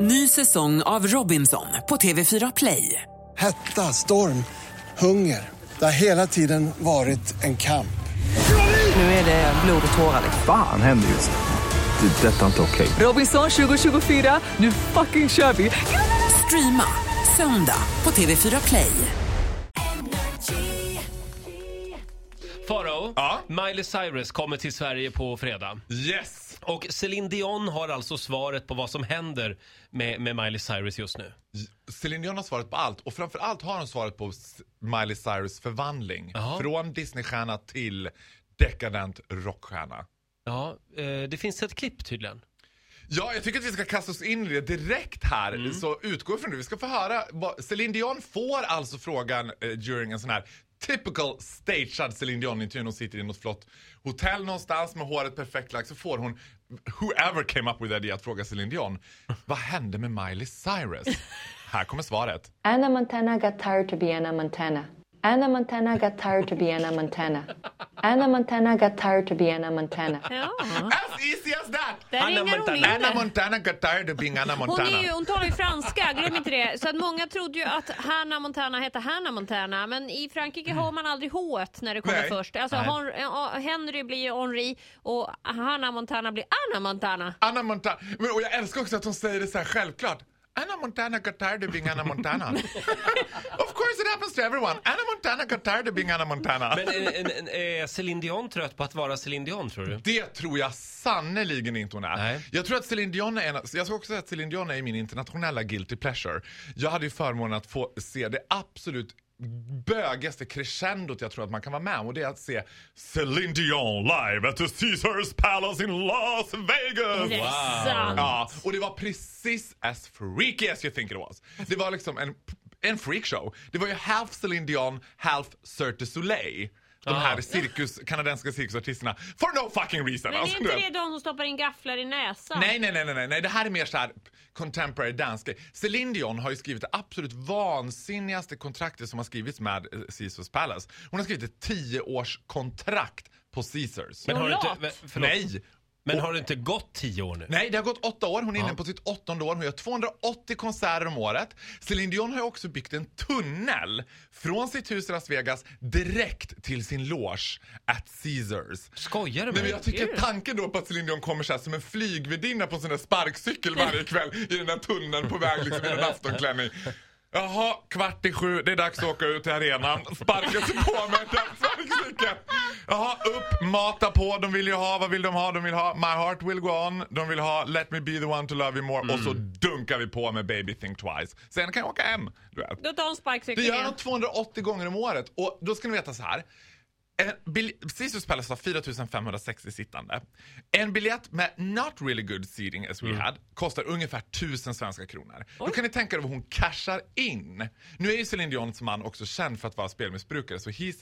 Ny säsong av Robinson på TV4 Play. Hetta, storm, hunger. Det har hela tiden varit en kamp. Nu är det blod och tårar. Fan händer just nu. Det. är Detta är inte okej. Robinson 2024, nu fucking kör vi! Streama söndag på TV4 Play. Farao, Ja? Miley Cyrus kommer till Sverige på fredag. Yes! Och Celine Dion har alltså svaret på vad som händer med, med Miley Cyrus just nu. Celine Dion har svaret på allt och framförallt har hon svaret på Miley Cyrus förvandling. Jaha. Från Disneystjärna till dekadent rockstjärna. Ja, eh, det finns ett klipp tydligen. Ja, jag tycker att vi ska kasta oss in i det direkt här. Mm. Så utgå från det. Vi ska få höra. Celine Dion får alltså frågan eh, during en sån här typical stagead Celine Dion-intervjun. Hon sitter i något flott hotell någonstans med håret perfekt lagt. Så får hon, whoever came up with the idea att fråga Celine Dion. Vad hände med Miley Cyrus? här kommer svaret. Anna Montana got tired to be Anna Montana. Anna Montana got tired to be Anna Montana. Anna Montana got tired to be Anna Montana. Ja, As easy as that! där Anna hon Montana. Anna Montana got tired of being Anna Hon, Montana. är ju, hon talar ju franska, glöm inte det. Så att många trodde ju att Hannah Montana hette Hannah Montana. Men i Frankrike har man aldrig H när det kommer Nej. först. Alltså. Hon, Henry blir ju Henri och Hannah Montana blir Anna Montana. Anna Montana. Men, och jag älskar också att hon säger det så här självklart. Anna Montana got tired of being Anna Montana. of course it happens to everyone. Anna Montana got tired of being Anna Montana. Men är, är, är Celine Dion trött på att vara Celine Dion tror du? det tror jag sannerligen inte hon är. Nej. Jag tror att Celine Dion är en, jag ska också säga att Celine Dion är min internationella guilty pleasure. Jag hade ju förmånen att få se det absolut bögigaste crescendot jag tror att man kan vara med om och det är att se Celine Dion live at the Caesars Palace in Las Vegas. Sant? Ja, och det var precis as freaky as you think it was. Det var liksom en, en freakshow. Det var ju half Celine Dion, half Cirque du Soleil. De här cirkus, kanadensiska cirkusartisterna. For no fucking reason. Men Alltså, är du inte det de som stoppar in gafflar i näsan? Nej, nej, nej, nej, nej. Det här är mer så här contemporary dance Celine Dion har ju skrivit det absolut vansinnigaste kontraktet som har skrivits med eh, Caesars Palace. Hon har skrivit ett tioårskontrakt på Caesars. Men har lat. inte, förlåt. Nej! Men har det inte gått tio år nu? Nej, det har gått åtta år. Hon är inne Ja. på sitt åttonde år. Hon gör 280 konserter om året. Celine Dion har också byggt en tunnel från sitt hus i Las Vegas direkt till sin loge at Caesars. Skojar du med men mig? jag tycker tanken då på att Celine Dion kommer så som en flygvärdinna på en sån där sparkcykel varje kväll i den där tunneln på väg liksom i en aftonklänning. Jaha, kvart i sju, det är dags att åka ut till arenan. Sparka sig på med den sparkcykeln. Jaha, upp, mata på. De vill ju ha, vad vill de ha? De vill ha My Heart Will Go On. De vill ha Let Me Be The One To Love You More. Och så dunkar vi på med Baby Think Twice. Sen kan jag åka hem. Du vet. Då tar hon Det sparkcykeln gör igen. de 280 gånger om året. Och då ska ni veta så här. Caesars Palace har 4560 sittande. En biljett med not really good seating as we Mm. had kostar ungefär 1000 svenska kronor. Då kan ni tänka er vad hon cashar in. Nu är ju Celine Dions man också känd för att vara spelmissbrukare så he's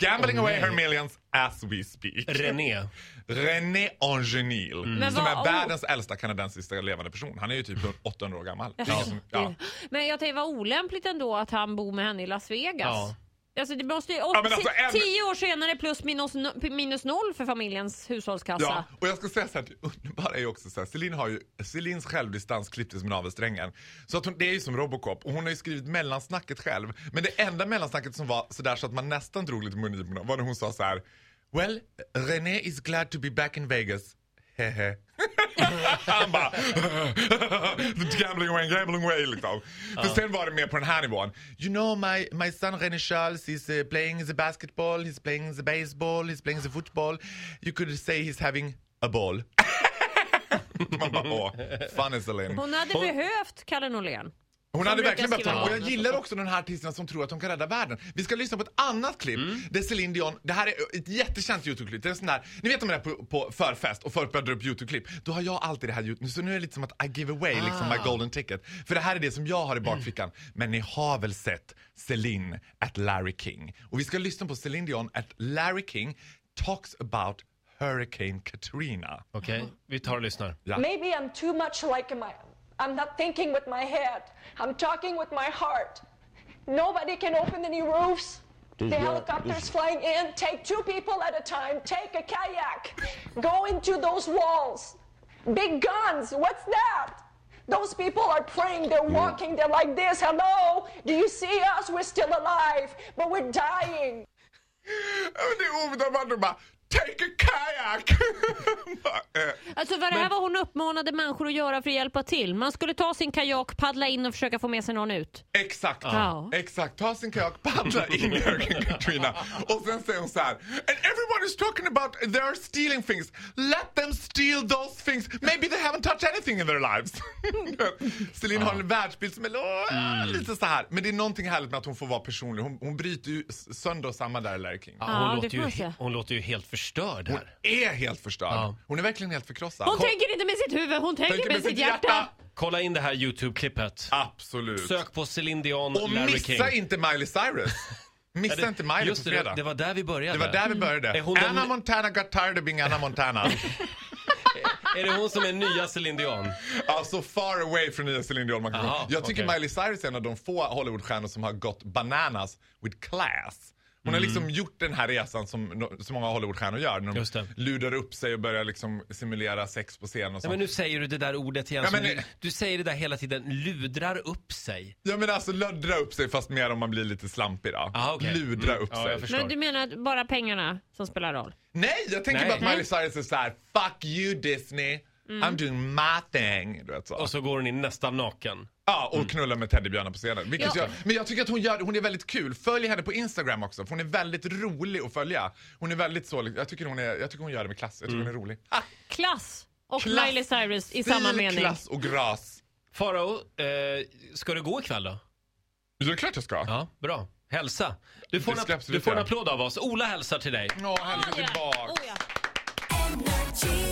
gambling Åh, away her millions as we speak. René. René Angenil, Men som vad- är oh. världens äldsta kanadensiska levande person. Han är ju typ 800 år gammal. Som- ja. Men jag tänker, vad olämpligt ändå att han bor med henne i Las Vegas. Ja. Alltså det måste ju, Ja, alltså, en- Tio år senare plus minus, no- minus noll för familjens hushållskassa. Ja, och jag ska säga så här, det underbara är ju också så här, Celine har ju, Celines självdistans klipptes med navelsträngen. Så att hon, det är ju som Robocop och hon har ju skrivit mellansnacket själv. Men det enda mellansnacket som var sådär så att man nästan drog lite mungiporna var när hon sa så här. Well, René is glad to be back in Vegas. Hehe. Han bara gambling away, gambling away liksom. För sen var det mer på den här nivån. You know my, my son René Charles is uh, playing the basketball, he's playing the baseball, he's playing the football. You could say he's having a ball. Man bara åh, Celine. Hon hade behövt Kalle Norlén. Hon hade verkligen behövt honom. Och jag gillar också den här artisterna som tror att de kan rädda världen. Vi ska lyssna på ett annat klipp där Celine Dion, det här är ett jättekänt YouTube-klipp. Det är en sån där, ni vet om det är på, på förfest och folk börjar dra upp YouTube-klipp. Då har jag alltid det här YouTube, så nu är det lite som att I give away liksom my golden ticket. För det här är det som jag har i bakfickan. Men ni har väl sett Celine at Larry King? Och vi ska lyssna på Celine Dion at Larry King talks about Hurricane Katrina. Okej, vi tar och lyssnar. Ja. Maybe I'm too much like my. I'm not thinking with my head. I'm talking with my heart. Nobody can open any roofs. The helicopters flying in. Take two people at a time. Take a kayak. Go into those walls. Big guns. What's that? Those people are praying, they're walking, they're like this. Hello, do you see us? We're still alive, but we're dying. Men Det är omedelbart bara Take a kayak! Eh, Alltså vad det här var hon uppmanade människor att göra för att hjälpa till. Man skulle ta sin kajak, paddla in och försöka få med sig någon ut. Exakt, Ja. exakt. Ta sin kajak, paddla in i Hurricane Katrina. Och sen säger hon så här. And everyone is talking about they are stealing things. Let them steal those things. Maybe they haven't touched anything in their lives. Celine har en världsbild som är åh, lite så här. Men det är någonting härligt med att hon får vara personlig. Hon, hon bryter ju sönder och samman där i Larry King. Ja, Ja, hon, det låter ju, hon låter ju helt förstörd Hon här. är helt förstörd. Ja. Hon är verkligen helt förkrossad. Hon tänker inte med sitt huvud, hon tänker, med, sitt hjärta. Kolla in det här YouTube-klippet. Absolut. Sök på Celine Dion, och Larry missa King. inte Miley Cyrus. Missa Ja, det- inte Miley Just på det, fredag. det, det var där vi började. Det var där vi började. Är hon den- Anna Montana got tired of being Anna Montana. Är det hon som är nya Celine Dion? alltså far away från nya Celine Dion man kan komma. Jag tycker okej. Miley Cyrus är en av de få Hollywoodstjärnor som har gått bananas with class. Hon har Mm. liksom gjort den här resan som så många Hollywoodstjärnor gör. När Just det. de ludar upp sig och börjar liksom simulera sex på scen och sånt. men nu säger du det där ordet igen. Ja, som men- du, du säger det där hela tiden. Ludrar upp sig. Ja men alltså luddra upp sig fast mer om man blir lite slampig då. Aha, okej. Ludra Mm. upp Ja, sig. jag förstår. Men du menar att bara pengarna som spelar roll? Nej, jag tänker Nej. bara att Miley Cyrus är såhär, fuck you Disney, I'm doing my thing. Du vet så. Och så går hon in nästan naken. Ja, och knullar med teddybjörnar på scenen. Vilket Ja. jag, men jag tycker att hon, gör, hon är väldigt kul. Följ henne på Instagram också, för hon är väldigt rolig att följa. Hon är väldigt så, jag tycker hon, är, jag tycker hon gör det med klass. Jag tycker hon är rolig. Ah, Klass och klass, Miley Cyrus i samma mening. klass och gras. Farao, eh, ska du gå ikväll då? Ja, det är klart jag ska. Ja, bra. Hälsa. Du får, en, du får en applåd av oss. Ola hälsar till dig. Åh, hälsa Oh, ja. tillbaks. Oh, ja.